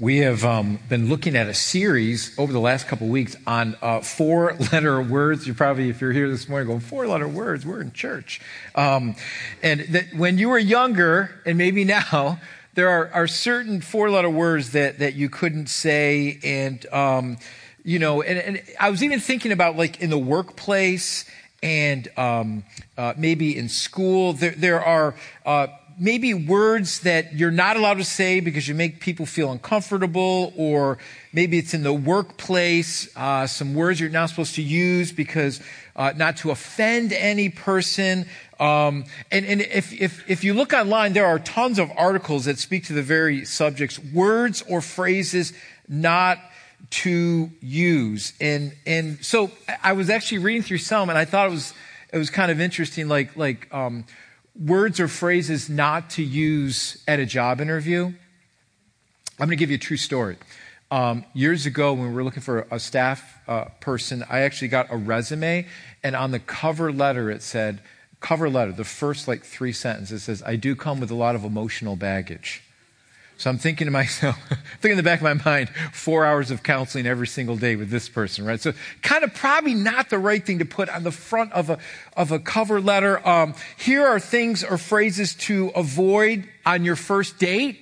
We have um, been looking at a series over the last couple of weeks on uh, four letter words. You probably, if you're here this morning, going, four letter words, we're in church. Um, and that when you were younger, and maybe now, there are, are certain four letter words that, that you couldn't say. And, um, you know, and, and, I was even thinking about like in the workplace and um, uh, maybe in school, there, there are. Uh, maybe words that you're not allowed to say because you make people feel uncomfortable, or maybe it's in the workplace, uh, some words you're not supposed to use because uh, not to offend any person. Um, and, and if, if, if you look online, there are tons of articles that speak to the very subjects, words or phrases not to use. And, and so I was actually reading through some and I thought it was, it was kind of interesting, like, like, um, words or phrases not to use at a job interview. I'm going to give you a true story. Um, years ago, when we were looking for a staff uh, person, I actually got a resume, and on the cover letter, it said, cover letter, the first like three sentences says, I do come with a lot of emotional baggage. So I'm thinking to myself, thinking in the back of my mind, four hours of counseling every single day with this person, right? So kind of probably not the right thing to put on the front of a, of a cover letter. Um, here are things or phrases to avoid on your first date.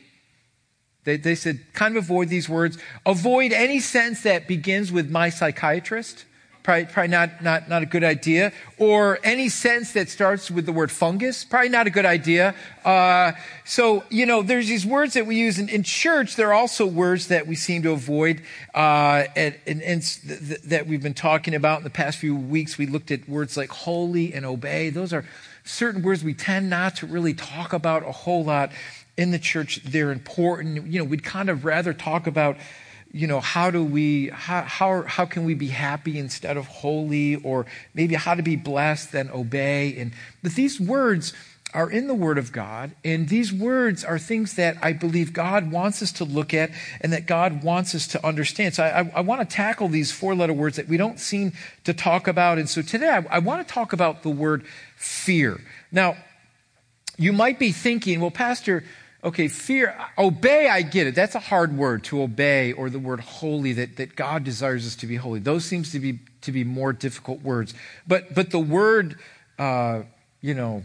They, they said, kind of avoid these words. Avoid any sentence that begins with my psychiatrist. Probably, probably not, not, not a good idea. Or any sentence that starts with the word fungus, probably not a good idea. Uh, so, you know, there's these words that we use in, in church. There are also words that we seem to avoid, uh, and, and th- th- that we've been talking about in the past few weeks. We looked at words like holy and obey. Those are certain words we tend not to really talk about a whole lot in the church. They're important. You know, we'd kind of rather talk about you know, how do we, how, how, how can we be happy instead of holy, or maybe how to be blessed and obey. And, but these words are in the Word of God, and these words are things that I believe God wants us to look at and that God wants us to understand. So I, I, I want to tackle these four letter words that we don't seem to talk about. And so today I, I want to talk about the word fear. Now, you might be thinking, well, Pastor, Okay, fear, obey, I get it. That's a hard word to obey, or the word holy, that, that God desires us to be holy. Those seems to be, to be more difficult words. But, but the word, uh, you know,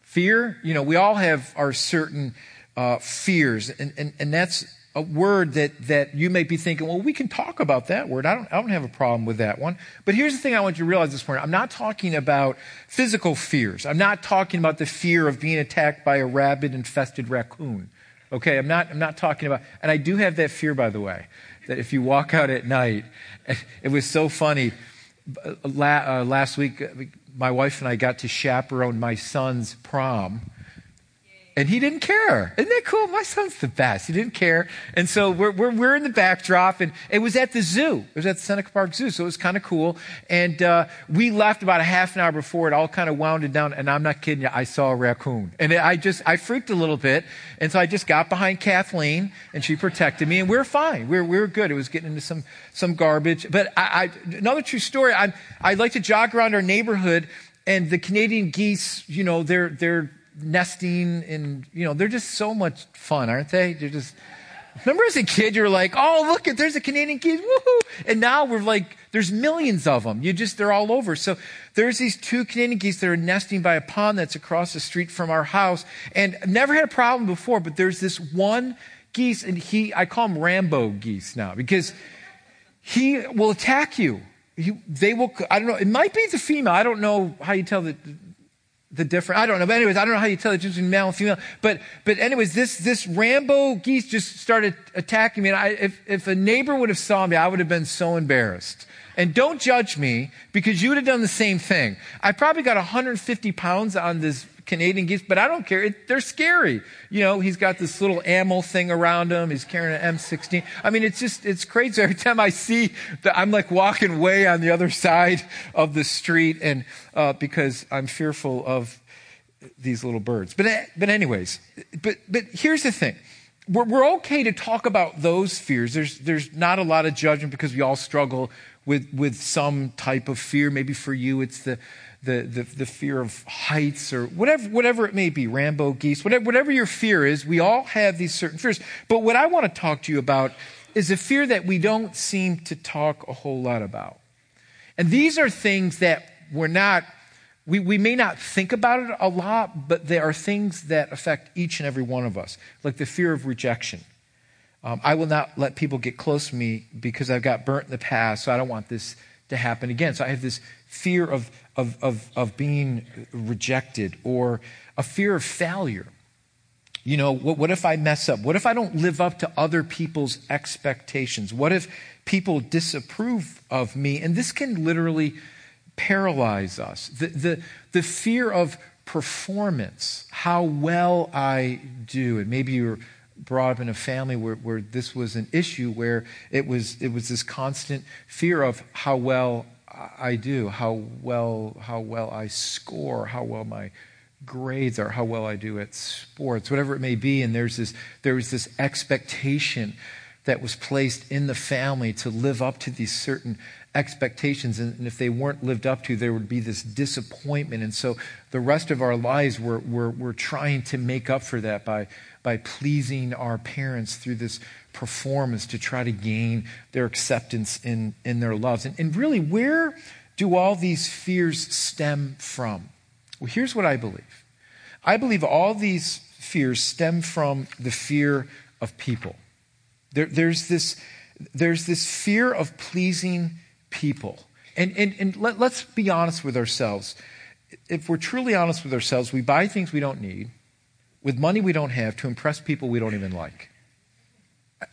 fear, you know, we all have our certain uh, fears, and, and, and that's a word that, that you may be thinking, well, we can talk about that word. I don't, I don't have a problem with that one. But here's the thing I want you to realize this morning. I'm not talking about physical fears. I'm not talking about the fear of being attacked by a rabid infested raccoon. Okay, I'm not, I'm not talking about, and I do have that fear, by the way, that if you walk out at night, it was so funny. Uh, last week, my wife and I got to chaperone my son's prom and he didn't care. Isn't that cool? My son's the best. He didn't care. And so we're, we're, we're in the backdrop, and it was at the zoo. It was at the Seneca Park Zoo, so it was kind of cool. And uh, we left about a half an hour before it all kind of wounded down, and I'm not kidding you, I saw a raccoon. And I just, I freaked a little bit, and so I just got behind Kathleen, and she protected me, and we are fine. We were, we were good. It was getting into some, some garbage. But I, I, another true story, I, I like to jog around our neighborhood, and the Canadian geese, you know, they're, they're, nesting and, you know, they're just so much fun, aren't they? They're just, remember as a kid, you're like, oh, look, at there's a Canadian geese, woohoo! And now we're like, there's millions of them. You just, they're all over. So there's these two Canadian geese that are nesting by a pond that's across the street from our house. And I've never had a problem before, but there's this one geese, and he, I call him Rambo geese now because he will attack you. He, they will, I don't know, it might be the female. I don't know how you tell the, the different, I don't know. But anyways, I don't know how you tell the difference between male and female. But, but anyways, this, this Rambo geese just started attacking me. And I, if, if a neighbor would have saw me, I would have been so embarrassed. And don't judge me because you would have done the same thing. I probably got 150 pounds on this Canadian geese, but I don't care. It, they're scary. You know, he's got this little ammo thing around him. He's carrying an M16. I mean, it's just, it's crazy. Every time I see that, I'm like walking way on the other side of the street and, uh, because I'm fearful of these little birds. But, but anyways, but, but here's the thing. We're, we're okay to talk about those fears. There's, there's not a lot of judgment because we all struggle with, with some type of fear. Maybe for you, it's the, the, the, the, fear of heights or whatever, whatever it may be, Rambo geese, whatever, whatever your fear is, we all have these certain fears. But what I want to talk to you about is a fear that we don't seem to talk a whole lot about. And these are things that we're not, we, we may not think about it a lot, but they are things that affect each and every one of us, like the fear of rejection. Um, I will not let people get close to me because I've got burnt in the past, so I don't want this to happen again. So I have this fear of, of, of, of being rejected or a fear of failure. You know, what, what if I mess up? What if I don't live up to other people's expectations? What if people disapprove of me? And this can literally paralyze us. The, the, the fear of performance, how well I do. And maybe you're brought up in a family where, where this was an issue, where it was, it was this constant fear of how well I do, how well, how well I score, how well my grades are, how well I do at sports, whatever it may be. And there's this, there was this expectation that was placed in the family to live up to these certain expectations. And, if they weren't lived up to, there would be this disappointment. And so the rest of our lives, we're, we're, we're trying to make up for that by, by pleasing our parents through this performance to try to gain their acceptance in, in their loves. And, and really, where do all these fears stem from? Well, here's what I believe I believe all these fears stem from the fear of people. There, there's, this, there's this fear of pleasing people. And, and, and let, let's be honest with ourselves. If we're truly honest with ourselves, we buy things we don't need with money we don't have to impress people we don't even like.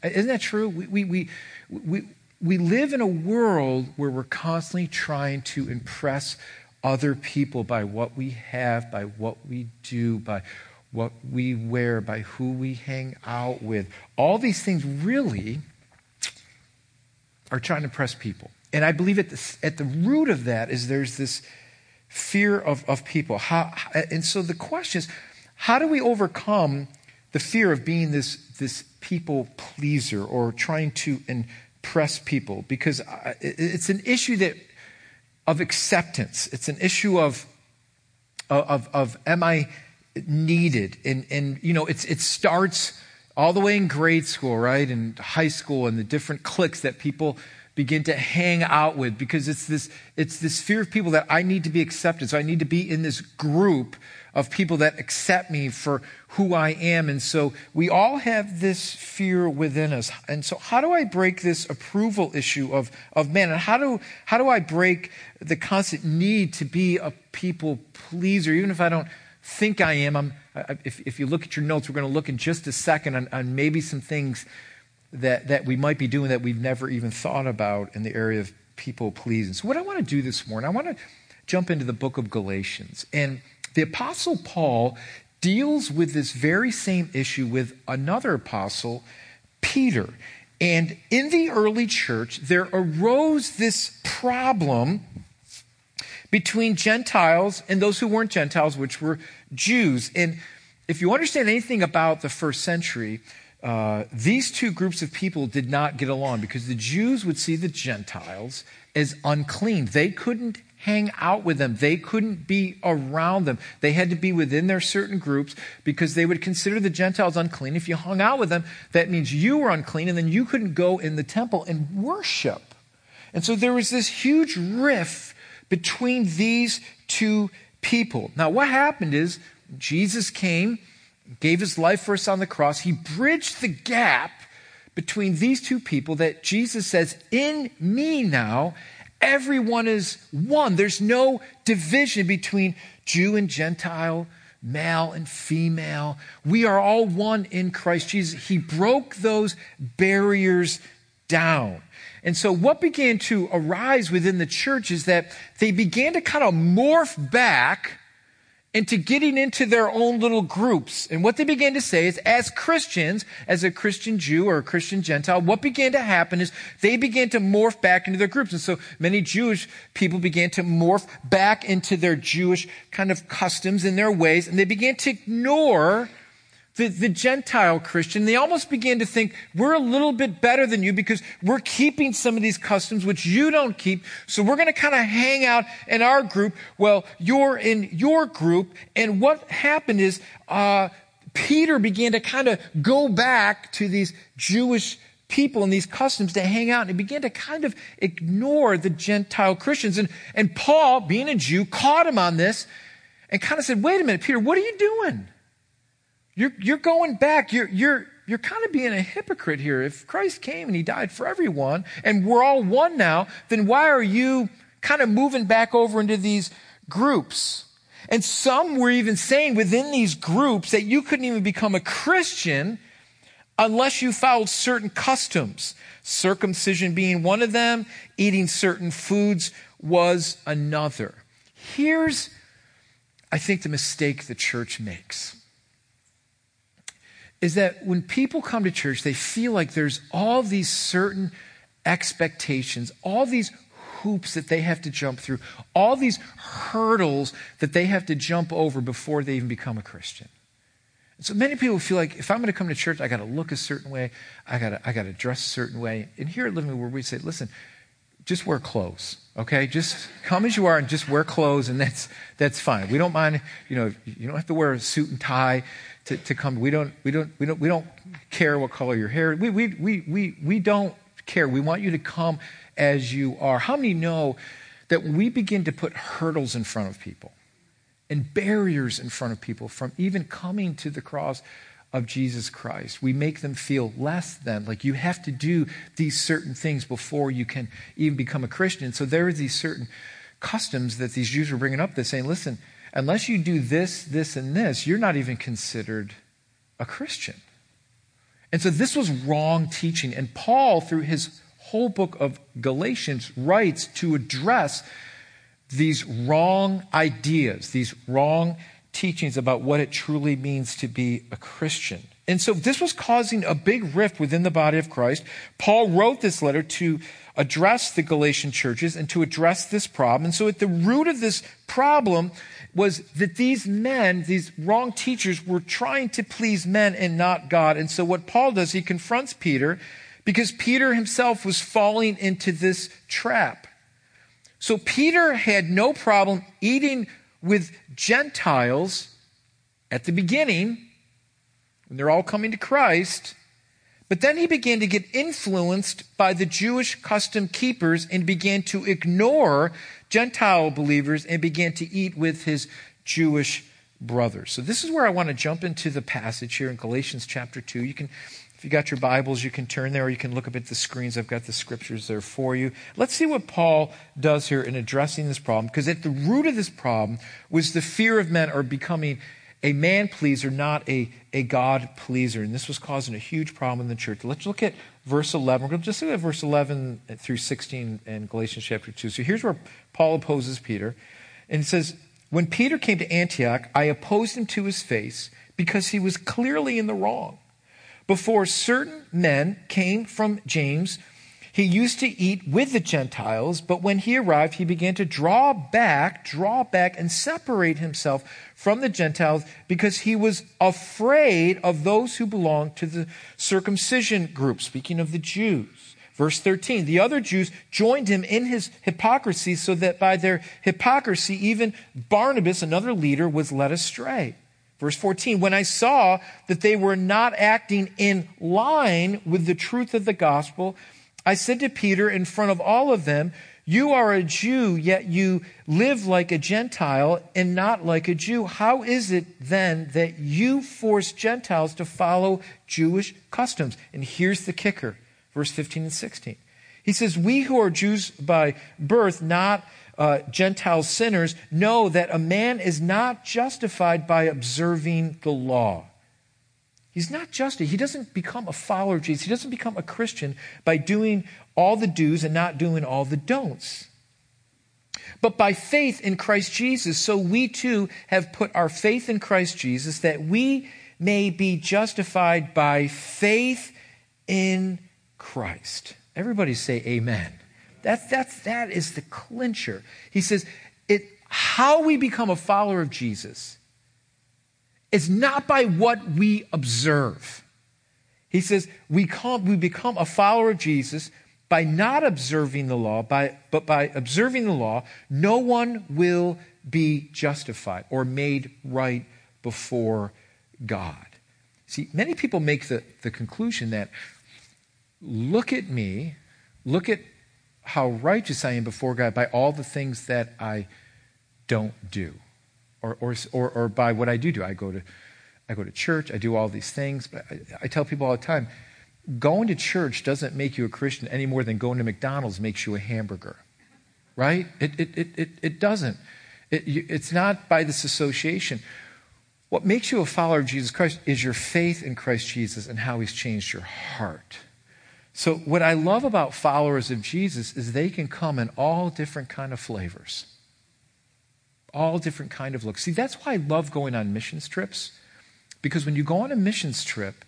Isn't that true? We, we, we, we, we live in a world where we're constantly trying to impress other people by what we have, by what we do, by what we wear, by who we hang out with. All these things really are trying to impress people. And I believe at the, at the root of that is there's this fear of, of people. How, and so the question is how do we overcome the fear of being this, this people pleaser or trying to impress people? Because it's an issue that, of acceptance. It's an issue of, of, of am I needed? And, and you know, it's, it starts all the way in grade school, right? And high school and the different cliques that people begin to hang out with because it's this, it's this fear of people that I need to be accepted. So I need to be in this group of people that accept me for who I am. And so we all have this fear within us. And so how do I break this approval issue of, of men? And how do, how do I break the constant need to be a people pleaser, even if I don't think I am? I'm, if, if you look at your notes, we're going to look in just a second on, on maybe some things that, that we might be doing that we've never even thought about in the area of people pleasing. So what I want to do this morning, I want to jump into the book of Galatians. And the Apostle Paul deals with this very same issue with another apostle, Peter. And in the early church, there arose this problem between Gentiles and those who weren't Gentiles, which were Jews. And if you understand anything about the first century, uh, these two groups of people did not get along because the Jews would see the Gentiles as unclean. They couldn't hang out with them. They couldn't be around them. They had to be within their certain groups because they would consider the Gentiles unclean. If you hung out with them, that means you were unclean and then you couldn't go in the temple and worship. And so there was this huge rift between these two people. Now, what happened is Jesus came, gave his life for us on the cross. He bridged the gap between these two people that Jesus says, In me now, Everyone is one. There's no division between Jew and Gentile, male and female. We are all one in Christ Jesus. He broke those barriers down. And so, what began to arise within the church is that they began to kind of morph back into getting into their own little groups. And what they began to say is, as Christians, as a Christian Jew or a Christian Gentile, what began to happen is they began to morph back into their groups. And so many Jewish people began to morph back into their Jewish kind of customs and their ways, and they began to ignore the, the Gentile Christian, they almost begin to think we're a little bit better than you because we're keeping some of these customs which you don't keep. So we're going to kind of hang out in our group. Well, you're in your group. And what happened is, uh, Peter began to kind of go back to these Jewish people and these customs to hang out and he began to kind of ignore the Gentile Christians. And, and Paul, being a Jew, caught him on this and kind of said, wait a minute, Peter, what are you doing? You're, you're going back. You're, you're, you're kind of being a hypocrite here. If Christ came and he died for everyone and we're all one now, then why are you kind of moving back over into these groups? And some were even saying within these groups that you couldn't even become a Christian unless you followed certain customs. Circumcision being one of them, eating certain foods was another. Here's, I think, the mistake the church makes is that when people come to church, they feel like there's all these certain expectations, all these hoops that they have to jump through, all these hurdles that they have to jump over before they even become a Christian. And so many people feel like if I'm going to come to church, I got to look a certain way, I got to I got to dress a certain way. And here at Living where we say, listen, just wear clothes, okay? Just come as you are and just wear clothes, and that's that's fine. We don't mind, you know, you don't have to wear a suit and tie to, to come. We don't, we, don't, we, don't, we don't care what color your hair we, we, we, we, we don't care. We want you to come as you are. How many know that when we begin to put hurdles in front of people and barriers in front of people from even coming to the cross of Jesus Christ? We make them feel less than, like you have to do these certain things before you can even become a Christian. So there are these certain customs that these Jews were bringing up that saying, listen, unless you do this, this, and this, you're not even considered a Christian. And so this was wrong teaching. And Paul, through his whole book of Galatians, writes to address these wrong ideas, these wrong teachings about what it truly means to be a Christian. And so this was causing a big rift within the body of Christ. Paul wrote this letter to address the Galatian churches and to address this problem. And so at the root of this problem was that these men, these wrong teachers, were trying to please men and not God. And so what Paul does, he confronts Peter because Peter himself was falling into this trap. So Peter had no problem eating with Gentiles at the beginning when they're all coming to Christ. But then he began to get influenced by the Jewish custom keepers and began to ignore Gentile believers and began to eat with his Jewish brothers. So this is where I want to jump into the passage here in Galatians chapter 2. You can if you got your Bibles, you can turn there or you can look up at the screens. I've got the scriptures there for you. Let's see what Paul does here in addressing this problem because at the root of this problem was the fear of men or becoming a man pleaser, not a, a God pleaser. And this was causing a huge problem in the church. Let's look at verse 11. We're going to just look at verse 11 through 16 in Galatians chapter 2. So here's where Paul opposes Peter. And it says, When Peter came to Antioch, I opposed him to his face because he was clearly in the wrong. Before certain men came from James, he used to eat with the Gentiles, but when he arrived, he began to draw back, draw back, and separate himself from the Gentiles because he was afraid of those who belonged to the circumcision group, speaking of the Jews. Verse 13, the other Jews joined him in his hypocrisy so that by their hypocrisy, even Barnabas, another leader, was led astray. Verse 14, when I saw that they were not acting in line with the truth of the gospel, I said to Peter in front of all of them, You are a Jew, yet you live like a Gentile and not like a Jew. How is it then that you force Gentiles to follow Jewish customs? And here's the kicker verse 15 and 16. He says, We who are Jews by birth, not uh, Gentile sinners, know that a man is not justified by observing the law. He's not just, he doesn't become a follower of Jesus. He doesn't become a Christian by doing all the do's and not doing all the don'ts. But by faith in Christ Jesus, so we too have put our faith in Christ Jesus that we may be justified by faith in Christ. Everybody say amen. That, that's, that is the clincher. He says, it, how we become a follower of Jesus is not by what we observe. He says we, come, we become a follower of Jesus by not observing the law, by, but by observing the law, no one will be justified or made right before God. See, many people make the, the conclusion that look at me, look at how righteous I am before God by all the things that I don't do, or, or, or, or by what I do do. I go to, I go to church, I do all these things, but I, I tell people all the time going to church doesn't make you a Christian any more than going to McDonald's makes you a hamburger, right? It, it, it, it, it doesn't. It, it's not by this association. What makes you a follower of Jesus Christ is your faith in Christ Jesus and how he's changed your heart. So what I love about followers of Jesus is they can come in all different kind of flavors. All different kind of looks. See, that's why I love going on missions trips because when you go on a missions trip,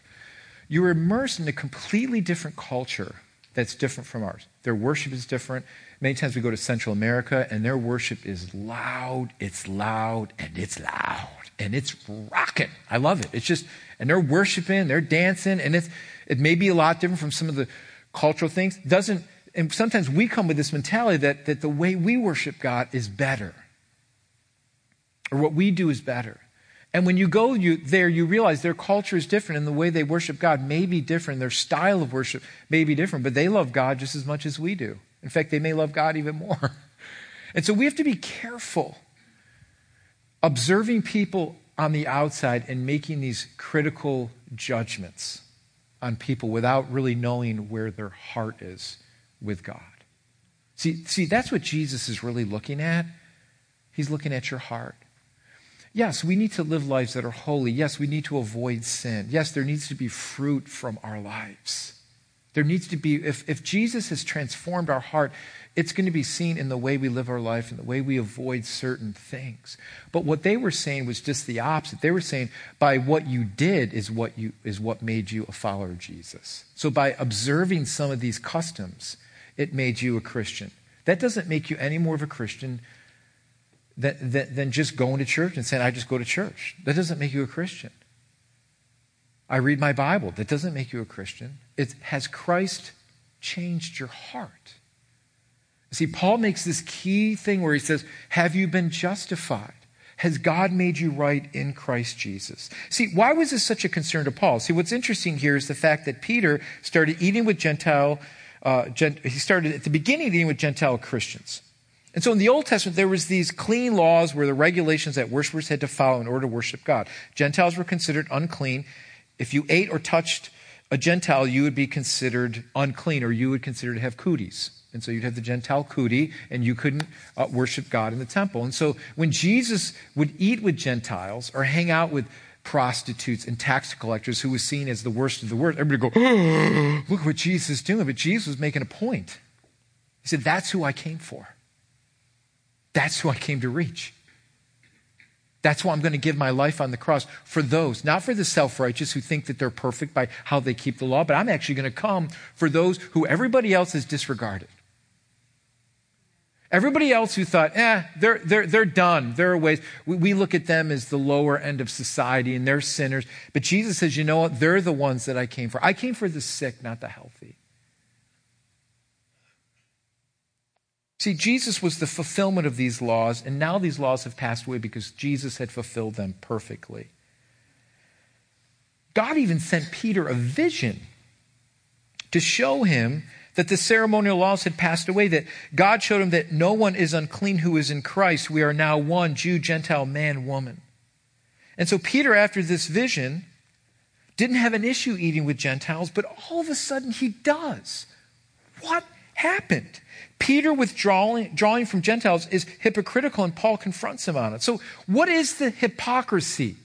you're immersed in a completely different culture that's different from ours. Their worship is different. Many times we go to Central America and their worship is loud, it's loud, and it's loud and it's rocking. I love it. It's just, and they're worshiping, they're dancing, and it's, it may be a lot different from some of the cultural things. Doesn't, and sometimes we come with this mentality that, that the way we worship God is better, or what we do is better. And when you go you, there, you realize their culture is different and the way they worship God may be different. Their style of worship may be different, but they love God just as much as we do. In fact, they may love God even more. And so we have to be careful observing people on the outside and making these critical judgments on people without really knowing where their heart is with God. See, see, that's what Jesus is really looking at. He's looking at your heart. Yes, we need to live lives that are holy. Yes, we need to avoid sin. Yes, there needs to be fruit from our lives. There needs to be, if, if Jesus has transformed our heart, it's going to be seen in the way we live our life and the way we avoid certain things. But what they were saying was just the opposite. They were saying by what you did is what you is what made you a follower of Jesus. So by observing some of these customs, it made you a Christian. That doesn't make you any more of a Christian than, than, than just going to church and saying, I just go to church. That doesn't make you a Christian. I read my Bible. That doesn't make you a Christian. It has Christ changed your heart. See, Paul makes this key thing where he says, Have you been justified? Has God made you right in Christ Jesus? See, why was this such a concern to Paul? See, what's interesting here is the fact that Peter started eating with Gentile, uh, gent- he started at the beginning eating with Gentile Christians. And so in the Old Testament, there was these clean laws where the regulations that worshipers had to follow in order to worship God. Gentiles were considered unclean. If you ate or touched a Gentile, you would be considered unclean or you would consider to have cooties. And so you'd have the Gentile cootie, and you couldn't uh, worship God in the temple. And so when Jesus would eat with Gentiles or hang out with prostitutes and tax collectors, who was seen as the worst of the worst, everybody go, oh, look what Jesus is doing. But Jesus was making a point. He said, That's who I came for. That's who I came to reach. That's why I'm going to give my life on the cross for those, not for the self righteous who think that they're perfect by how they keep the law, but I'm actually going to come for those who everybody else has disregarded. Everybody else who thought, eh, they're, they're, they're done. There are ways. We, we look at them as the lower end of society and they're sinners. But Jesus says, you know what? They're the ones that I came for. I came for the sick, not the healthy. See, Jesus was the fulfillment of these laws, and now these laws have passed away because Jesus had fulfilled them perfectly. God even sent Peter a vision to show him that the ceremonial laws had passed away, that God showed him that no one is unclean who is in Christ. We are now one Jew, Gentile, man, woman. And so Peter, after this vision, didn't have an issue eating with Gentiles, but all of a sudden he does. What happened? Peter withdrawing drawing from Gentiles is hypocritical, and Paul confronts him on it. So, what is the hypocrisy?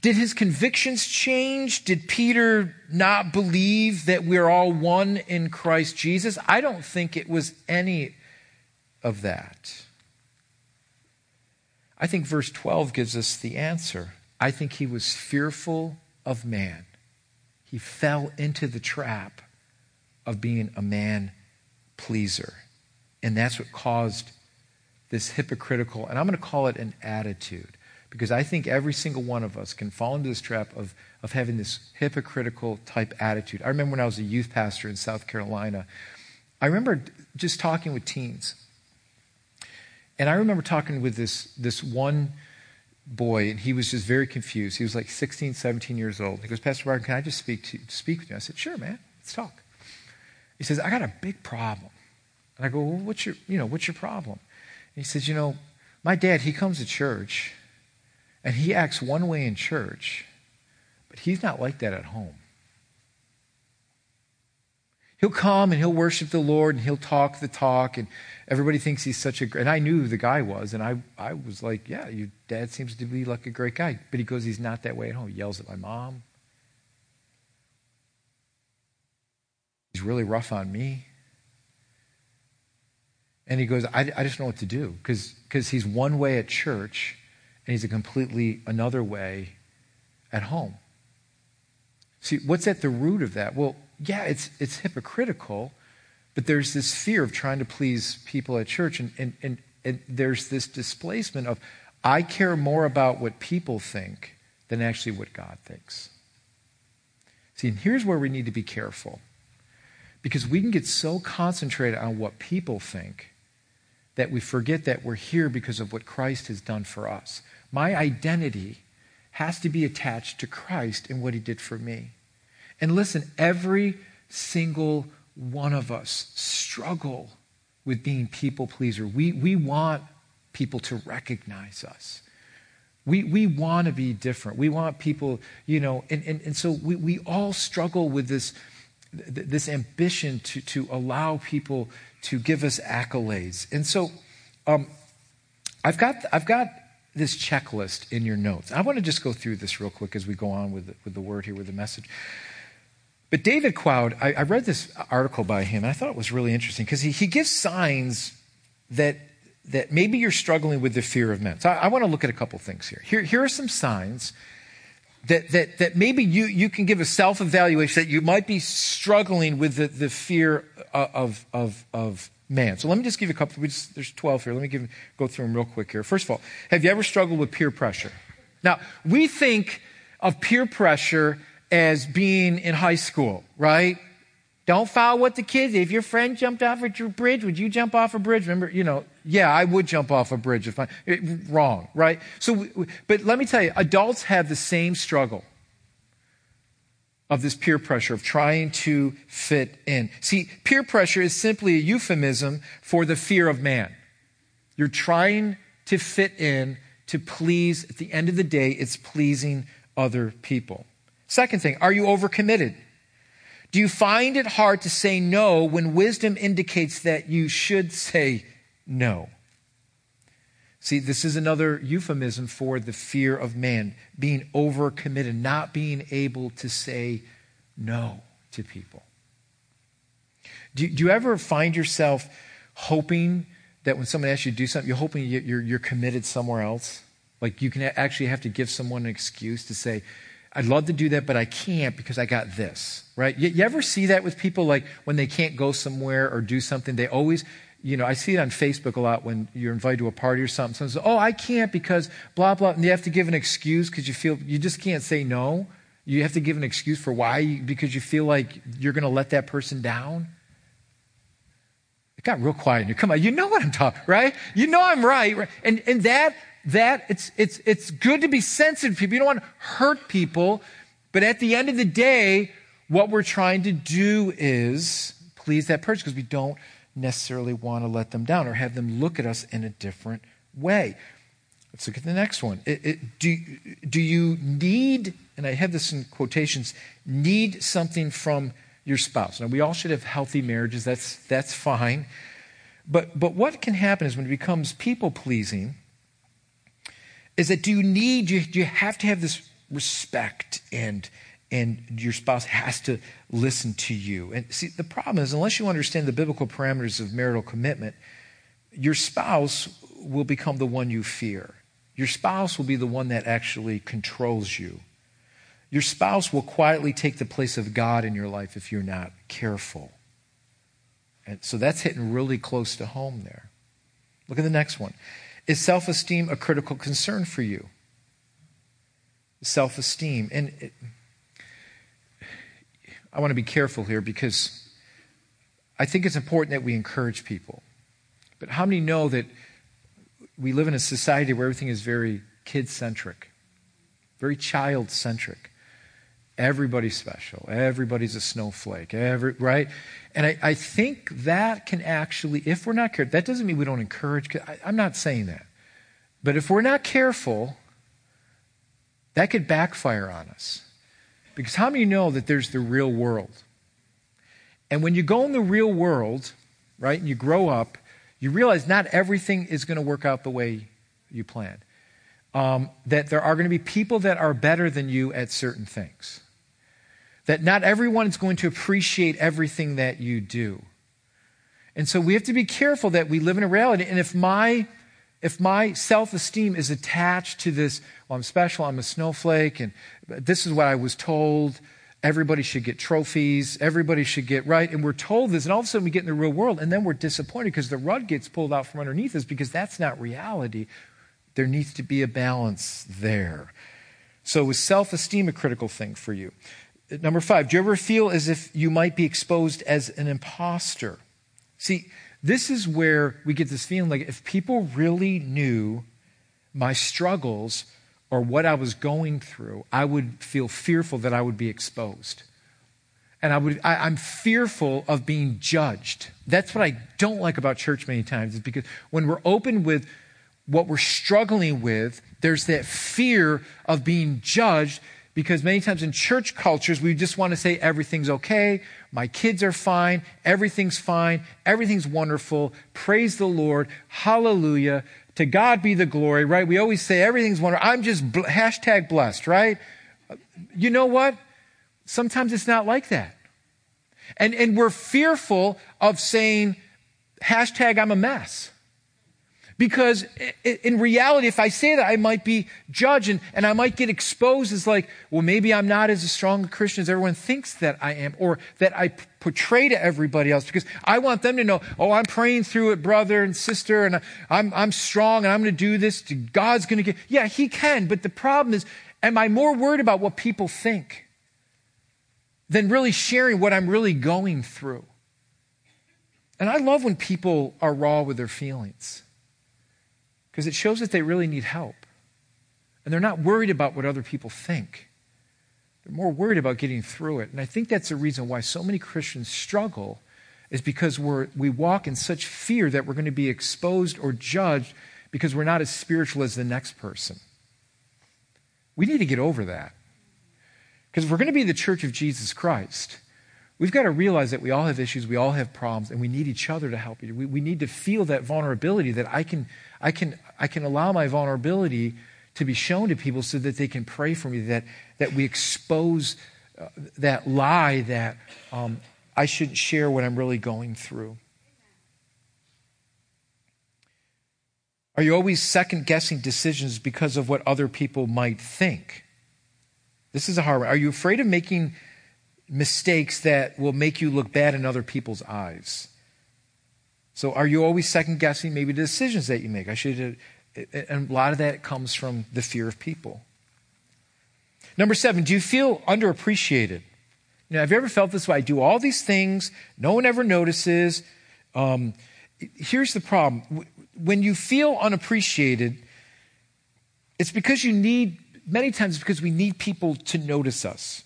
Did his convictions change? Did Peter not believe that we're all one in Christ Jesus? I don't think it was any of that. I think verse 12 gives us the answer. I think he was fearful of man. He fell into the trap of being a man pleaser. And that's what caused this hypocritical, and I'm going to call it an attitude. because I think every single one of us can fall into this trap of, of having this hypocritical type attitude. I remember when I was a youth pastor in South Carolina, I remember just talking with teens. And I remember talking with this, this one boy, and he was just very confused. He was like 16, 17 years old. He goes, Pastor Barton, can I just speak to speak with you? I said, Sure, man, let's talk. He says, I got a big problem. And I go, Well, what's your, you know, what's your problem? And he says, You know, my dad, he comes to church and he acts one way in church, but he's not like that at home. He'll come and he'll worship the Lord and he'll talk the talk and everybody thinks he's such a great, and I knew the guy was and I, I was like, yeah, your dad seems to be like a great guy. But he goes, he's not that way at home. He yells at my mom. He's really rough on me. And he goes, I, I just know what to do because he's one way at church and he's a completely another way at home. See, what's at the root of that? Well, yeah, it's, it's hypocritical, but there's this fear of trying to please people at church, and, and, and, and there's this displacement of, I care more about what people think than actually what God thinks. See, and here's where we need to be careful. Because we can get so concentrated on what people think that we forget that we're here because of what Christ has done for us. My identity has to be attached to Christ and what he did for me. And listen, every single one of us struggle with being people pleaser. We, we want people to recognize us. We, we want to be different. We want people, you know, and, and, and so we, we all struggle with this, this ambition to, to allow people to give us accolades. And so um, I've, got, I've got this checklist in your notes. I want to just go through this real quick as we go on with the, with the word here, with the message. But David Cloud, I, I read this article by him, and I thought it was really interesting because he, he gives signs that, that maybe you're struggling with the fear of men. So I, I want to look at a couple things here. Here, here are some signs that, that, that maybe you, you can give a self evaluation that you might be struggling with the, the fear uh, of, of, of man. So let me just give you a couple. Just, there's 12 here. Let me give, go through them real quick here. First of all, have you ever struggled with peer pressure? Now, we think of peer pressure as being in high school, right? Don't follow what the kids. If your friend jumped off a bridge, would you jump off a bridge? Remember, you know, yeah, I would jump off a bridge if I it, wrong, right? So, but let me tell you, adults have the same struggle of this peer pressure of trying to fit in. See, peer pressure is simply a euphemism for the fear of man. You're trying to fit in to please. At the end of the day, it's pleasing other people. Second thing, are you overcommitted? Do you find it hard to say no when wisdom indicates that you should say no? See, this is another euphemism for the fear of man, being overcommitted, not being able to say no to people. Do, do you ever find yourself hoping that when someone asks you to do something, you're hoping you're, you're committed somewhere else? Like you can actually have to give someone an excuse to say, I'd love to do that, but I can't because I got this, right? You, you, ever see that with people like when they can't go somewhere or do something, they always, you know, I see it on Facebook a lot when you're invited to a party or something. Someone says, Oh, I can't because blah, blah. And you have to give an excuse because you feel, you just can't say no. You have to give an excuse for why, because you feel like you're going to let that person down. It got real quiet in here. Come on, you know what I'm talking, right? You know I'm right. right? And, and that that it's, it's, it's good to be sensitive to people. You don't want to hurt people. But at the end of the day, what we're trying to do is please that person because we don't necessarily want to let them down or have them look at us in a different way. Let's look at the next one. It, it, do, do you need, and I have this in quotations, need something from your spouse? Now, we all should have healthy marriages. That's, that's fine. But, but what can happen is when it becomes people pleasing, is that do you need, you, you have to have this respect and and your spouse has to listen to you. And see, the problem is, unless you understand the biblical parameters of marital commitment, your spouse will become the one you fear. Your spouse will be the one that actually controls you. Your spouse will quietly take the place of God in your life if you're not careful. And so that's hitting really close to home there. Look at the next one. Is self esteem a critical concern for you? self esteem. And it, I want to be careful here because I think it's important that we encourage people. But how many know that we live in a society where everything is very kid centric, very child centric? Everybody's special. Everybody's a snowflake. Every, right? And I, I think that can actually, if we're not careful, that doesn't mean we don't encourage. I, I'm not saying that. But if we're not careful, that could backfire on us. Because how many know that there's the real world? And when you go in the real world, right, and you grow up, you realize not everything is going to work out the way you planned. Um, that there are going to be people that are better than you at certain things. That not everyone is going to appreciate everything that you do. And so we have to be careful that we live in a reality. And if my if my self esteem is attached to this, well, I'm special, I'm a snowflake, and this is what I was told, everybody should get trophies, everybody should get right, and we're told this, and all of a sudden we get in the real world, and then we're disappointed because the rug gets pulled out from underneath us because that's not reality. There needs to be a balance there. So, is self esteem a critical thing for you? Number five, do you ever feel as if you might be exposed as an imposter? See, this is where we get this feeling like if people really knew my struggles or what I was going through, I would feel fearful that I would be exposed. And I would, I, am fearful of being judged. That's what I don't like about church many times, is because when we're open with what we're struggling with, there's that fear of being judged because many times in church cultures, we just want to say everything's okay, my kids are fine, everything's fine, everything's wonderful, praise the Lord, hallelujah, to God be the glory, right? We always say everything's wonderful. I'm just bl- hashtag blessed, right? You know what? Sometimes it's not like that. And, and we're fearful of saying hashtag I'm a mess. Because in reality, if I say that, I might be judged and, and I might get exposed as like, well, maybe I'm not as a strong a Christian as everyone thinks that I am, or that I portray to everybody else. Because I want them to know, oh, I'm praying through it, brother and sister, and I'm, I'm strong and I'm going to do this. God's going to get, yeah, He can. But the problem is, am I more worried about what people think than really sharing what I'm really going through? And I love when people are raw with their feelings because it shows that they really need help. And they're not worried about what other people think. They're more worried about getting through it. And I think that's the reason why so many Christians struggle is because we're, we walk in such fear that we're going to be exposed or judged because we're not as spiritual as the next person. We need to get over that. Because if we're going to be the church of Jesus Christ, we've got to realize that we all have issues, we all have problems, and we need each other to help you. We, we need to feel that vulnerability that I can, I can, I can allow my vulnerability to be shown to people so that they can pray for me, that, that we expose uh, that lie that um, I shouldn't share what I'm really going through. Are you always second guessing decisions because of what other people might think? This is a hard one. Are you afraid of making mistakes that will make you look bad in other people's eyes? So are you always second guessing maybe the decisions that you make? I should, and a lot of that comes from the fear of people. Number seven, do you feel underappreciated? Know, have you ever felt this way? I do all these things, no one ever notices. Um, here's the problem when you feel unappreciated, it's because you need, many times, because we need people to notice us.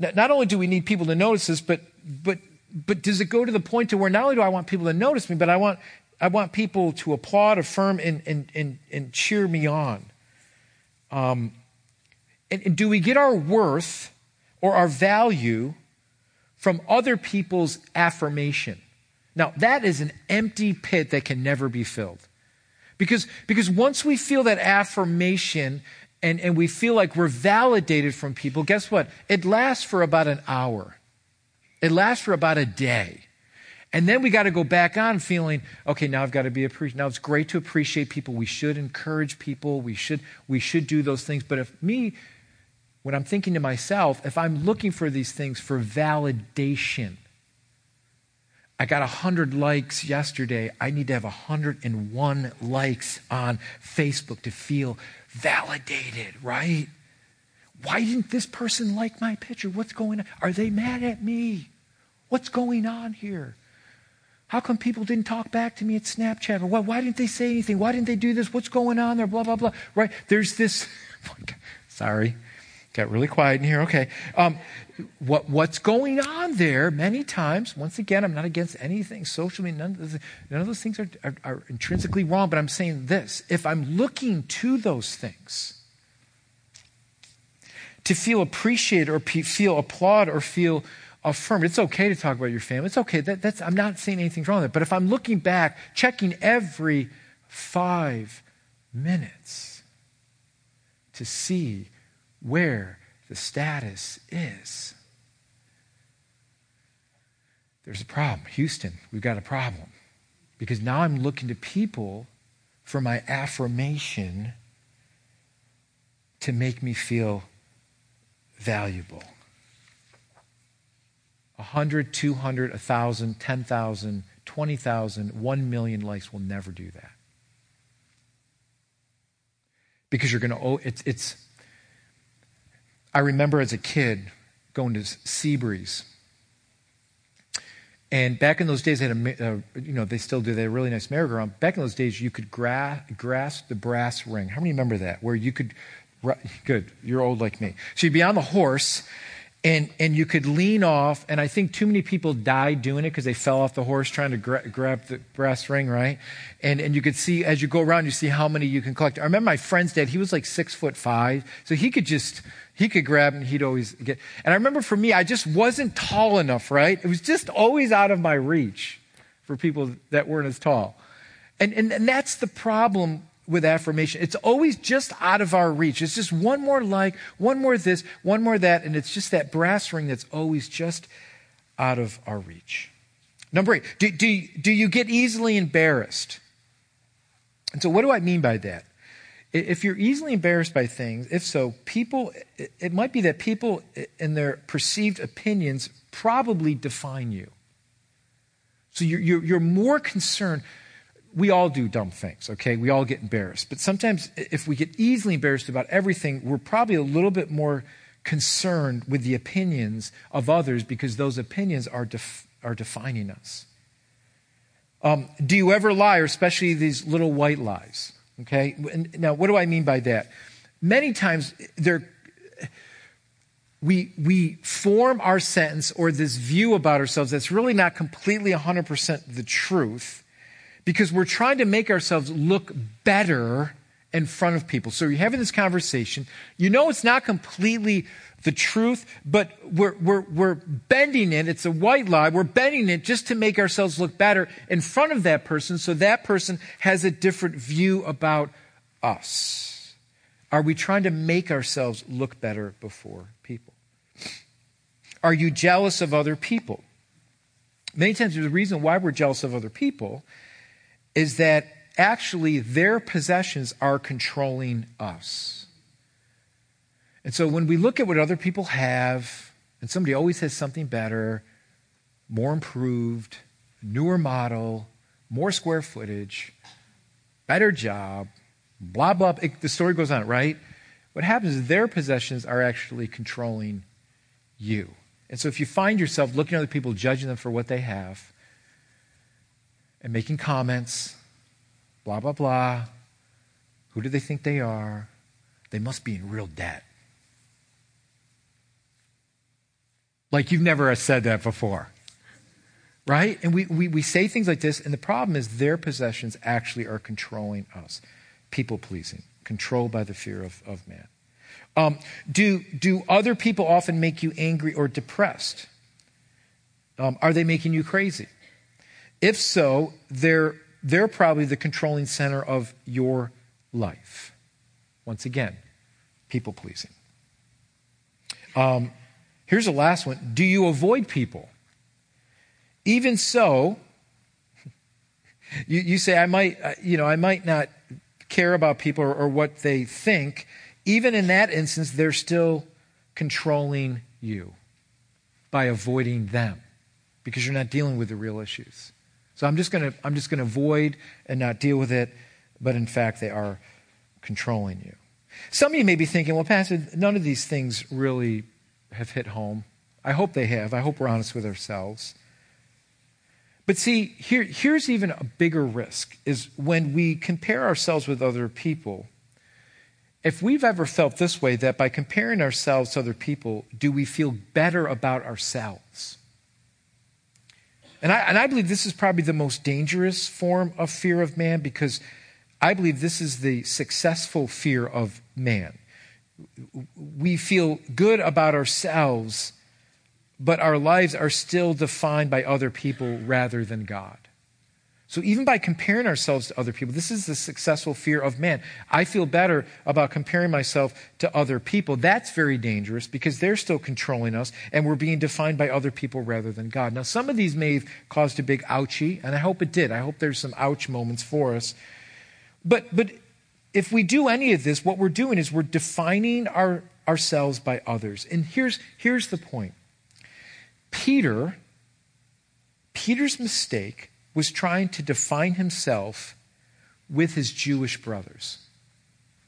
Not only do we need people to notice this, but, but but does it go to the point to where not only do I want people to notice me, but I want, I want people to applaud, affirm, and, and, and, and cheer me on? Um, and, and do we get our worth or our value from other people's affirmation? Now, that is an empty pit that can never be filled. Because, because once we feel that affirmation and, and we feel like we're validated from people, guess what? It lasts for about an hour. It lasts for about a day. And then we got to go back on feeling, okay, now I've got to be appreciated. Now it's great to appreciate people. We should encourage people. We should, we should do those things. But if me, when I'm thinking to myself, if I'm looking for these things for validation, I got 100 likes yesterday. I need to have 101 likes on Facebook to feel validated, right? Why didn't this person like my picture? What's going on? Are they mad at me? What's going on here? How come people didn't talk back to me at Snapchat? Or why, why didn't they say anything? Why didn't they do this? What's going on there? Blah, blah, blah. Right? There's this. Sorry. Got really quiet in here. Okay. Um, what, what's going on there many times, once again, I'm not against anything socially, none of those, none of those things are, are, are intrinsically wrong, but I'm saying this. If I'm looking to those things to feel appreciated or feel applauded or feel affirmed. It's okay to talk about your family. It's okay. That, that's, I'm not saying anything's wrong with it. But if I'm looking back, checking every five minutes to see where the status is, there's a problem. Houston, we've got a problem. Because now I'm looking to people for my affirmation to make me feel valuable. 100, 200, 1,000, 10,000, 20,000, 1 million likes will never do that. Because you're going to owe, it's, it's, I remember as a kid going to Seabreeze. And back in those days, they had a, uh, you know, they still do. They had a really nice merry-go-round. Back in those days, you could gra- grasp the brass ring. How many remember that? Where you could, good, you're old like me. So you'd be on the horse, and and you could lean off and i think too many people died doing it because they fell off the horse trying to gra- grab the brass ring right? And and you could see as you go around you see how many you can collect. I remember my friend's dad he was like six foot five so he could just he could grab and he'd always get and i remember for me i just wasn't tall enough right? It was just always out of my reach for people that weren't as tall. And and, and that's the problem with affirmation. It's always just out of our reach. It's just one more like, one more this, one more that, and it's just that brass ring that's always just out of our reach. Number eight, do, do, do you get easily embarrassed? And so, what do I mean by that? If you're easily embarrassed by things, if so, people, it might be that people in their perceived opinions probably define you. So you're, you're, you're more concerned we all do dumb things, okay? We all get embarrassed. But sometimes, if we get easily embarrassed about everything, we're probably a little bit more concerned with the opinions of others because those opinions are, def- are defining us. Um, do you ever lie, or especially these little white lies? Okay? And now, what do I mean by that? Many times, there we, we form our sentence or this view about ourselves that's really not completely 100% the truth because we're trying to make ourselves look better in front of people. So you're having this conversation. You know it's not completely the truth, but we're, we're, we're bending it. It's a white lie. We're bending it just to make ourselves look better in front of that person so that person has a different view about us. Are we trying to make ourselves look better before people? Are you jealous of other people? Many times the reason why we're jealous of other people is that actually their possessions are controlling us. And so when we look at what other people have, and somebody always has something better, more improved, newer model, more square footage, better job, blah, blah, it, the story goes on, right? What happens is their possessions are actually controlling you. And so if you find yourself looking at other people, judging them for what they have, and making comments, blah, blah, blah. Who do they think they are? They must be in real debt. Like you've never said that before. Right? And we, we, we say things like this, and the problem is their possessions actually are controlling us. People pleasing, controlled by the fear of, of man. Um, do, do other people often make you angry or depressed? Um, are they making you crazy? If so, they're, they're probably the controlling center of your life. Once again, people pleasing. Um, here's the last one Do you avoid people? Even so, you, you say, I might, uh, you know, I might not care about people or, or what they think. Even in that instance, they're still controlling you by avoiding them because you're not dealing with the real issues. So I'm just going to I'm just going to avoid and not deal with it, but in fact they are controlling you. Some of you may be thinking, well, Pastor, none of these things really have hit home. I hope they have. I hope we're honest with ourselves. But see, here, here's even a bigger risk is when we compare ourselves with other people. If we've ever felt this way, that by comparing ourselves to other people, do we feel better about ourselves? And I, and I believe this is probably the most dangerous form of fear of man because I believe this is the successful fear of man. We feel good about ourselves, but our lives are still defined by other people rather than God. So even by comparing ourselves to other people, this is the successful fear of man. I feel better about comparing myself to other people. That's very dangerous because they're still controlling us and we're being defined by other people rather than God. Now, some of these may have caused a big ouchie, and I hope it did. I hope there's some ouch moments for us. But, but if we do any of this, what we're doing is we're defining our, ourselves by others. And here's, here's the point Peter, Peter's mistake was trying to define himself with his Jewish brothers.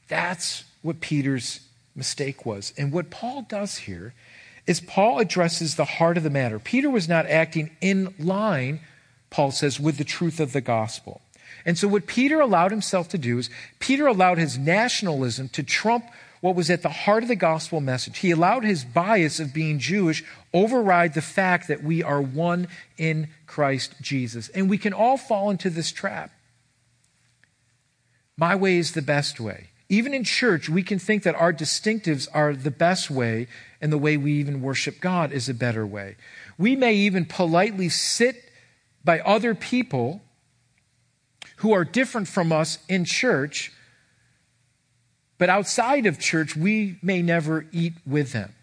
That's what Peter's mistake was. And what Paul does here is Paul addresses the heart of the matter. Peter was not acting in line, Paul says, with the truth of the gospel. And so, what Peter allowed himself to do is, Peter allowed his nationalism to trump what was at the heart of the gospel message. He allowed his bias of being Jewish override the fact that we are one in Christ Jesus. And we can all fall into this trap. My way is the best way. Even in church, we can think that our distinctives are the best way, and the way we even worship God is a better way. We may even politely sit by other people who are different from us in church, but outside of church, we may never eat with them.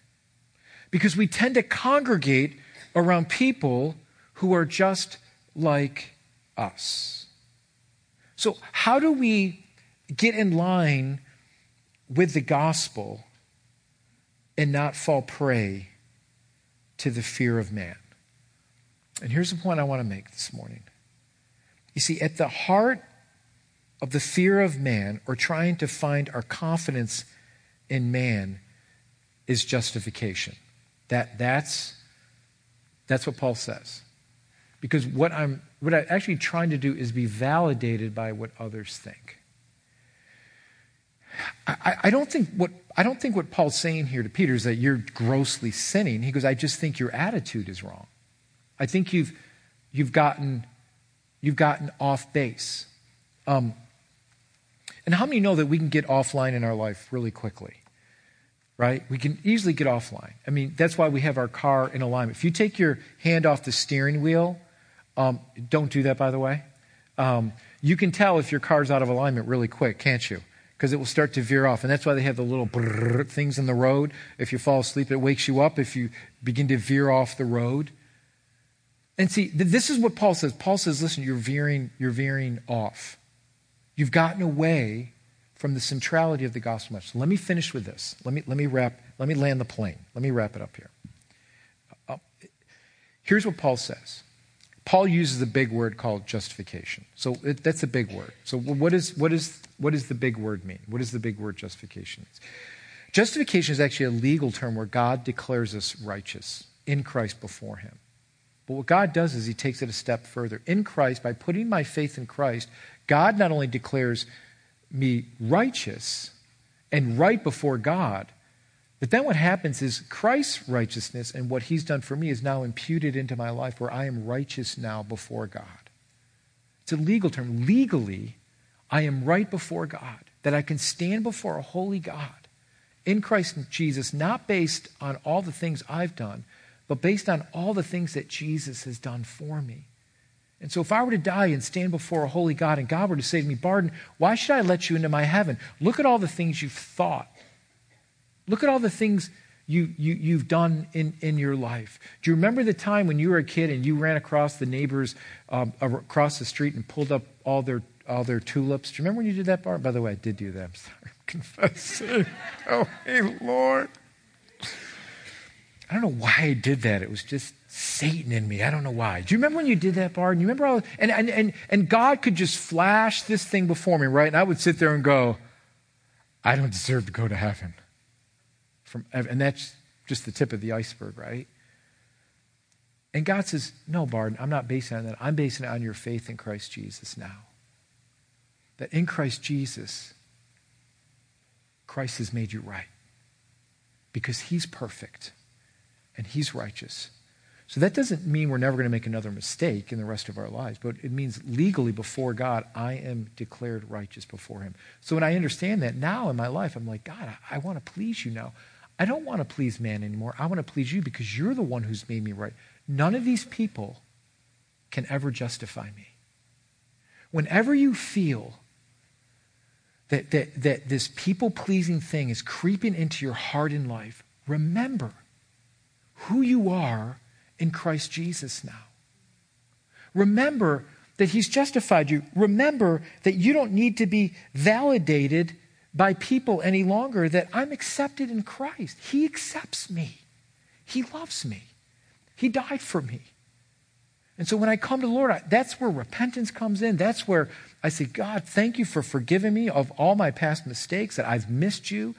Because we tend to congregate around people who are just like us. So, how do we get in line with the gospel and not fall prey to the fear of man? And here's the point I want to make this morning you see, at the heart of the fear of man or trying to find our confidence in man is justification. That, that's, that's what Paul says. Because what I'm, what I'm actually trying to do is be validated by what others think. I, I, don't think what, I don't think what Paul's saying here to Peter is that you're grossly sinning. He goes, I just think your attitude is wrong. I think you've, you've gotten you've gotten off base. Um, and how many know that we can get offline in our life really quickly? Right? We can easily get offline. I mean, that's why we have our car in alignment. If you take your hand off the steering wheel, um, don't do that, by the way. Um, you can tell if your car's out of alignment really quick, can't you? Because it will start to veer off. And that's why they have the little things in the road. If you fall asleep, it wakes you up if you begin to veer off the road. And see, this is what Paul says. Paul says, listen, you're veering, you're veering off. You've gotten away from the centrality of the gospel message. Let me finish with this. Let me, let me wrap, let me land the plane. Let me wrap it up here. Uh, here's what Paul says. Paul uses a big word called justification. So it, that's a big word. So what, is, what, is, what does the big word mean? What does the big word justification mean? Justification is actually a legal term where God declares us righteous in Christ before him. But what God does is He takes it a step further. In Christ, by putting my faith in Christ, God not only declares me righteous and right before God, but then what happens is Christ's righteousness and what He's done for me is now imputed into my life where I am righteous now before God. It's a legal term. Legally, I am right before God, that I can stand before a holy God in Christ Jesus, not based on all the things I've done, but based on all the things that Jesus has done for me. And so, if I were to die and stand before a holy God and God were to say to me, Barden, why should I let you into my heaven? Look at all the things you've thought. Look at all the things you, you, you've done in, in your life. Do you remember the time when you were a kid and you ran across the neighbors um, across the street and pulled up all their, all their tulips? Do you remember when you did that, Barden? By the way, I did do that. I'm sorry. I'm confessing. Oh, hey, Lord. I don't know why I did that. It was just Satan in me. I don't know why. Do you remember when you did that, Bart? And you remember all, and, and, and, and God could just flash this thing before me, right? And I would sit there and go, I don't deserve to go to heaven. From, and that's just the tip of the iceberg, right? And God says, No, Barden, I'm not basing on that. I'm basing it on your faith in Christ Jesus now. That in Christ Jesus, Christ has made you right because he's perfect and he's righteous. So that doesn't mean we're never going to make another mistake in the rest of our lives, but it means legally before God, I am declared righteous before him. So when I understand that now in my life, I'm like, God, I, I want to please you now. I don't want to please man anymore. I want to please you because you're the one who's made me right. None of these people can ever justify me. Whenever you feel that, that, that this people pleasing thing is creeping into your heart and life, remember who you are in Christ Jesus now. Remember that He's justified you. Remember that you don't need to be validated by people any longer, that I'm accepted in Christ. He accepts me, He loves me, He died for me. And so when I come to the Lord, that's where repentance comes in. That's where I say, God, thank you for forgiving me of all my past mistakes, that I've missed you.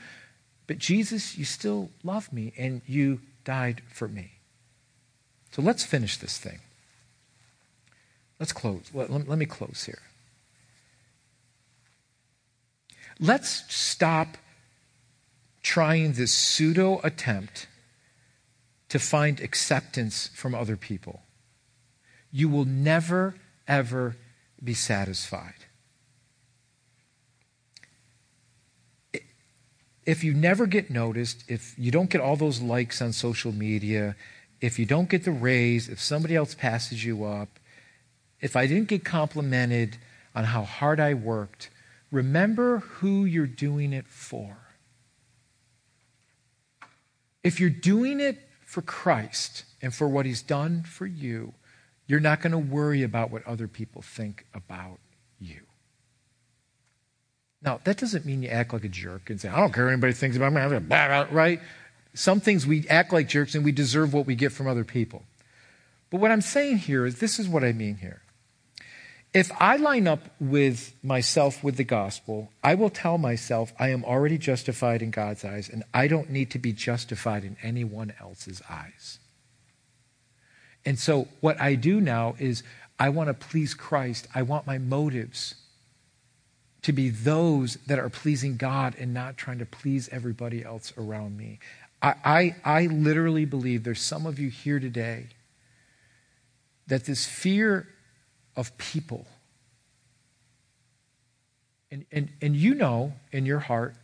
But Jesus, you still love me and you died for me. So let's finish this thing. Let's close. Let, let, let me close here. Let's stop trying this pseudo attempt to find acceptance from other people. You will never, ever be satisfied. If you never get noticed, if you don't get all those likes on social media, if you don't get the raise, if somebody else passes you up, if I didn't get complimented on how hard I worked, remember who you're doing it for. If you're doing it for Christ and for what He's done for you, you're not going to worry about what other people think about you. Now, that doesn't mean you act like a jerk and say, I don't care what anybody thinks about me, right? Some things we act like jerks and we deserve what we get from other people. But what I'm saying here is this is what I mean here. If I line up with myself with the gospel, I will tell myself I am already justified in God's eyes and I don't need to be justified in anyone else's eyes. And so what I do now is I want to please Christ. I want my motives to be those that are pleasing God and not trying to please everybody else around me. I, I, I literally believe there's some of you here today that this fear of people, and, and, and you know in your heart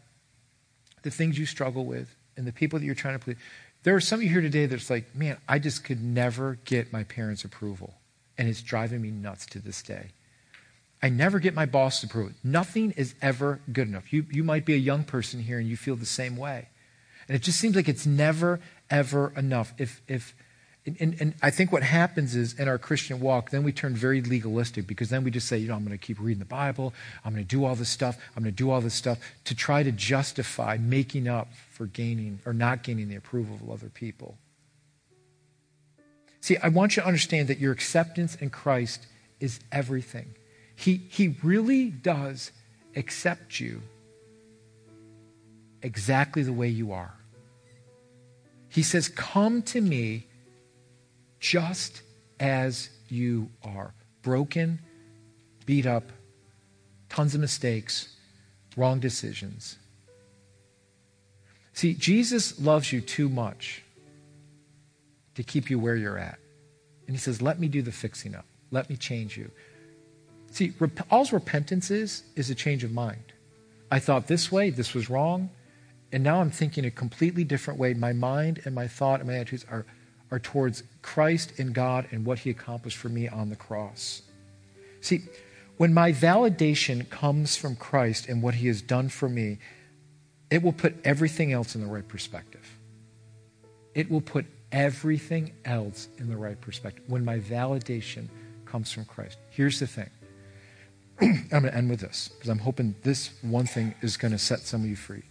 the things you struggle with and the people that you're trying to please. There are some of you here today that's like, man, I just could never get my parents' approval. And it's driving me nuts to this day. I never get my boss to approval. Nothing is ever good enough. You, you might be a young person here and you feel the same way. And it just seems like it's never, ever enough. If, if, and, and, I think what happens is in our Christian walk, then we turn very legalistic because then we just say, you know, I'm going to keep reading the Bible. I'm going to do all this stuff. I'm going to do all this stuff to try to justify making up for gaining or not gaining the approval of other people. See, I want you to understand that your acceptance in Christ is everything. He, he really does accept you exactly the way you are. He says, Come to me just as you are broken, beat up, tons of mistakes, wrong decisions. See, Jesus loves you too much to keep you where you're at. And he says, Let me do the fixing up. Let me change you. See, rep- all repentance is, is a change of mind. I thought this way, this was wrong. And now I'm thinking a completely different way. My mind and my thought and my attitudes are, are towards Christ and God and what He accomplished for me on the cross. See, when my validation comes from Christ and what He has done for me, it will put everything else in the right perspective. It will put everything else in the right perspective when my validation comes from Christ. Here's the thing I'm going to end with this because I'm hoping this one thing is going to set some of you free.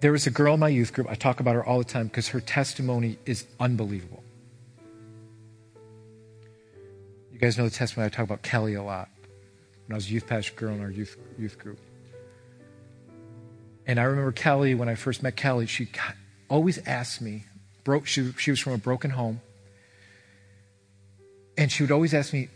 There was a girl in my youth group, I talk about her all the time because her testimony is unbelievable. You guys know the testimony, I talk about Kelly a lot. when I was a youth pastor girl in our youth, youth group. And I remember Kelly, when I first met Kelly, she always asked me, broke, she, she was from a broken home. And she would always ask me,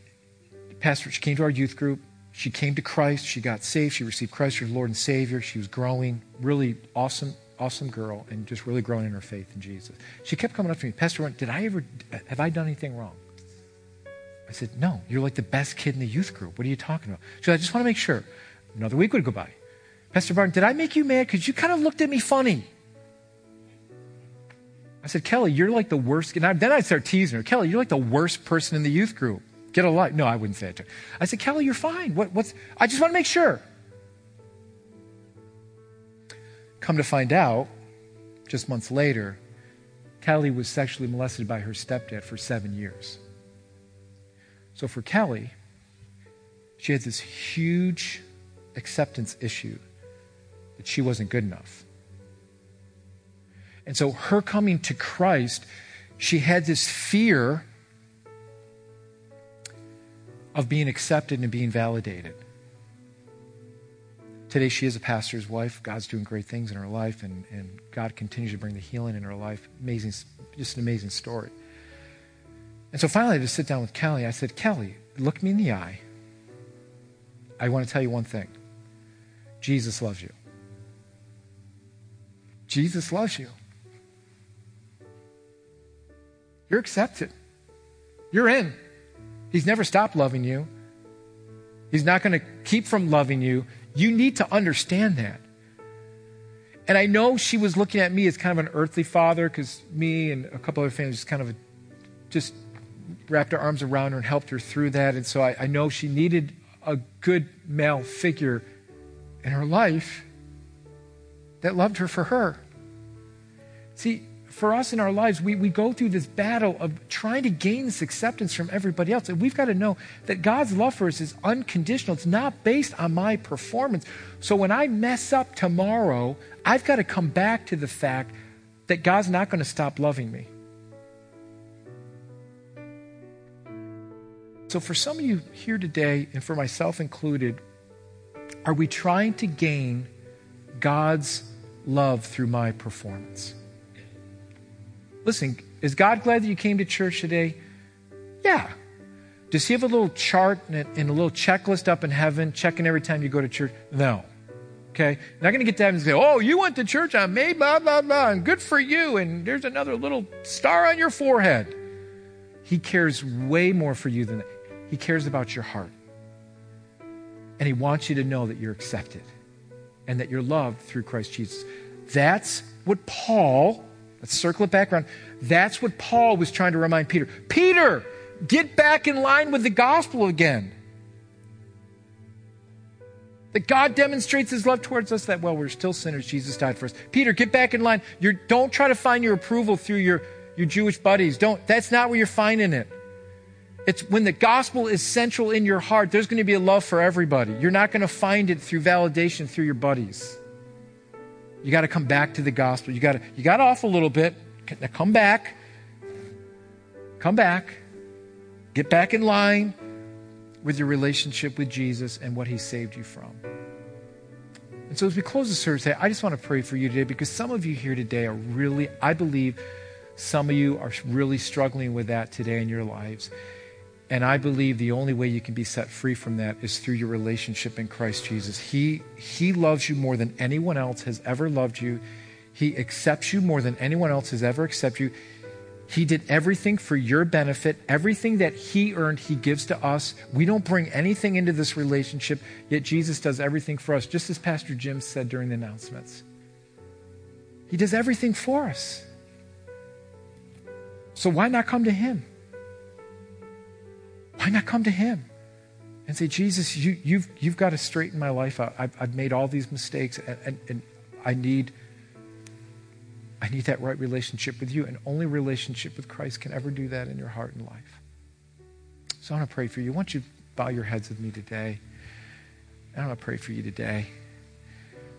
Pastor, she came to our youth group. She came to Christ. She got saved. She received Christ as Lord and Savior. She was growing. Really awesome, awesome girl, and just really growing in her faith in Jesus. She kept coming up to me, Pastor, did I ever, have I done anything wrong? I said, No, you're like the best kid in the youth group. What are you talking about? She said, I just want to make sure. Another week would go by. Pastor Barden, did I make you mad? Because you kind of looked at me funny. I said, Kelly, you're like the worst. And I, then I start teasing her. Kelly, you're like the worst person in the youth group. Get a life. No, I wouldn't say it to her. I said, Kelly, you're fine. What, what's, I just want to make sure. Come to find out, just months later, Kelly was sexually molested by her stepdad for seven years. So for Kelly, she had this huge acceptance issue that she wasn't good enough. And so, her coming to Christ, she had this fear of being accepted and being validated. Today, she is a pastor's wife. God's doing great things in her life, and, and God continues to bring the healing in her life. Amazing, just an amazing story. And so finally, I just sit down with Kelly. I said, Kelly, look me in the eye. I want to tell you one thing Jesus loves you. Jesus loves you. You're accepted. You're in. He's never stopped loving you. He's not going to keep from loving you. You need to understand that. And I know she was looking at me as kind of an earthly father because me and a couple other families just kind of just wrapped our arms around her and helped her through that. And so I, I know she needed a good male figure in her life that loved her for her. See, for us in our lives, we, we go through this battle of trying to gain this acceptance from everybody else. And we've got to know that God's love for us is unconditional. It's not based on my performance. So when I mess up tomorrow, I've got to come back to the fact that God's not going to stop loving me. So for some of you here today, and for myself included, are we trying to gain God's love through my performance? Listen, is God glad that you came to church today? Yeah. Does he have a little chart and a, little checklist up in heaven, checking every time you go to church? No. Okay? Not going to get to heaven and say, oh, you went to church on May, blah, blah, blah, and good for you, and there's another little star on your forehead. He cares way more for you than that. He cares about your heart. And he wants you to know that you're accepted and that you're loved through Christ Jesus. That's what Paul Let's circle it back around. That's what Paul was trying to remind Peter. Peter, get back in line with the gospel again. That God demonstrates his love towards us that, well, we're still sinners. Jesus died for us. Peter, get back in line. You're, don't try to find your approval through your, your Jewish buddies. Don't. That's not where you're finding it. It's when the gospel is central in your heart, there's going to be a love for everybody. You're not going to find it through validation through your buddies. You got to come back to the gospel. You got to you got off a little bit. Now come back. Come back. Get back in line with your relationship with Jesus and what he saved you from. And so as we close the service today, I just want to pray for you today because some of you here today are really, I believe some of you are really struggling with that today in your lives. And I believe the only way you can be set free from that is through your relationship in Christ Jesus. He, he loves you more than anyone else has ever loved you. He accepts you more than anyone else has ever accepted you. He did everything for your benefit. Everything that He earned, He gives to us. We don't bring anything into this relationship, yet Jesus does everything for us, just as Pastor Jim said during the announcements. He does everything for us. So why not come to Him? Why not come to Him and say, Jesus, you, have you've, you've got to straighten my life out. I've, I've made all these mistakes, and, and, and I need. I need that right relationship with you, and only relationship with Christ can ever do that in your heart and life. So I want to pray for you. I want you bow your heads with me today. I want to pray for you today.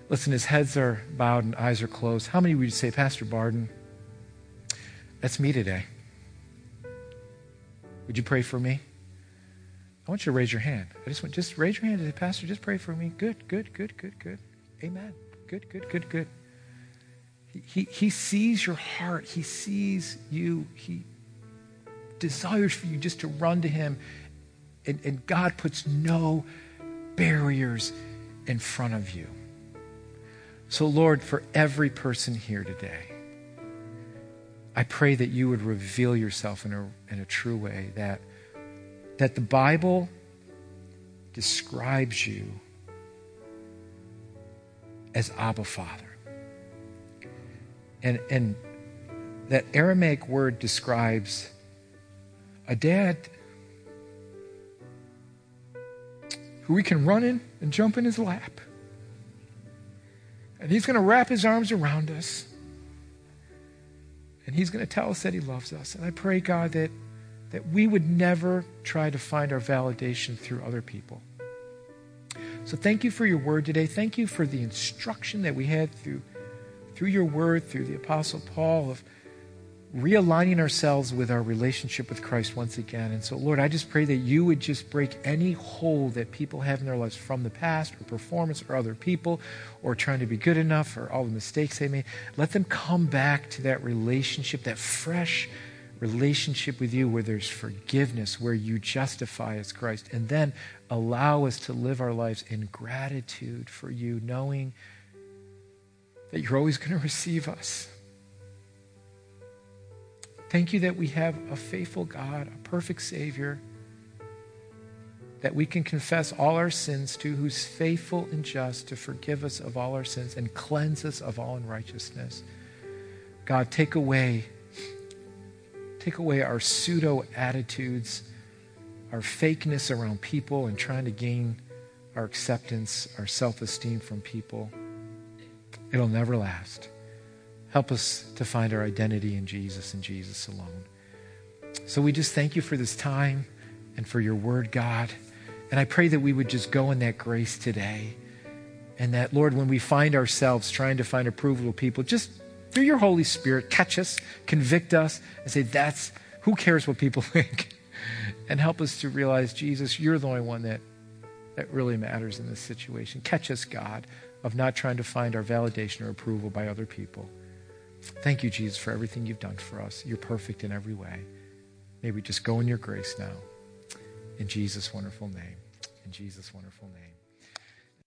Listen, his heads are bowed and eyes are closed. How many would you say, Pastor Barden, that's me today? Would you pray for me? I want you to raise your hand. I just want just raise your hand and say, Pastor, just pray for me. Good, good, good, good, good. Amen. Good, good, good, good. He, he, he sees your heart. He sees you. He desires for you just to run to him. And, and God puts no barriers in front of you. So, Lord, for every person here today, I pray that you would reveal yourself in a, in a true way, that, that the Bible describes you as Abba Father. And, and that Aramaic word describes a dad who we can run in and jump in his lap. And he's going to wrap his arms around us. And he's going to tell us that he loves us. And I pray, God, that, that we would never try to find our validation through other people. So thank you for your word today. Thank you for the instruction that we had through, through your word, through the Apostle Paul, of realigning ourselves with our relationship with Christ once again. And so, Lord, I just pray that you would just break any hold that people have in their lives from the past or performance or other people or trying to be good enough or all the mistakes they made. Let them come back to that relationship, that fresh relationship with you where there's forgiveness, where you justify as Christ. And then allow us to live our lives in gratitude for you, knowing that you're always going to receive us Thank you that we have a faithful God, a perfect Savior, that we can confess all our sins to, who's faithful and just to forgive us of all our sins and cleanse us of all unrighteousness. God, take away, take away our pseudo attitudes, our fakeness around people and trying to gain our acceptance, our self esteem from people. It'll never last. Help us to find our identity in Jesus and Jesus alone. So we just thank you for this time and for your word, God. And I pray that we would just go in that grace today. And that, Lord, when we find ourselves trying to find approval of people, just through your Holy Spirit, catch us, convict us, and say, that's who cares what people think? and help us to realize, Jesus, you're the only one that, that really matters in this situation. Catch us, God, of not trying to find our validation or approval by other people. Thank you, Jesus, for everything you've done for us. You're perfect in every way. May we just go in your grace now. In Jesus' wonderful name. In Jesus' wonderful name.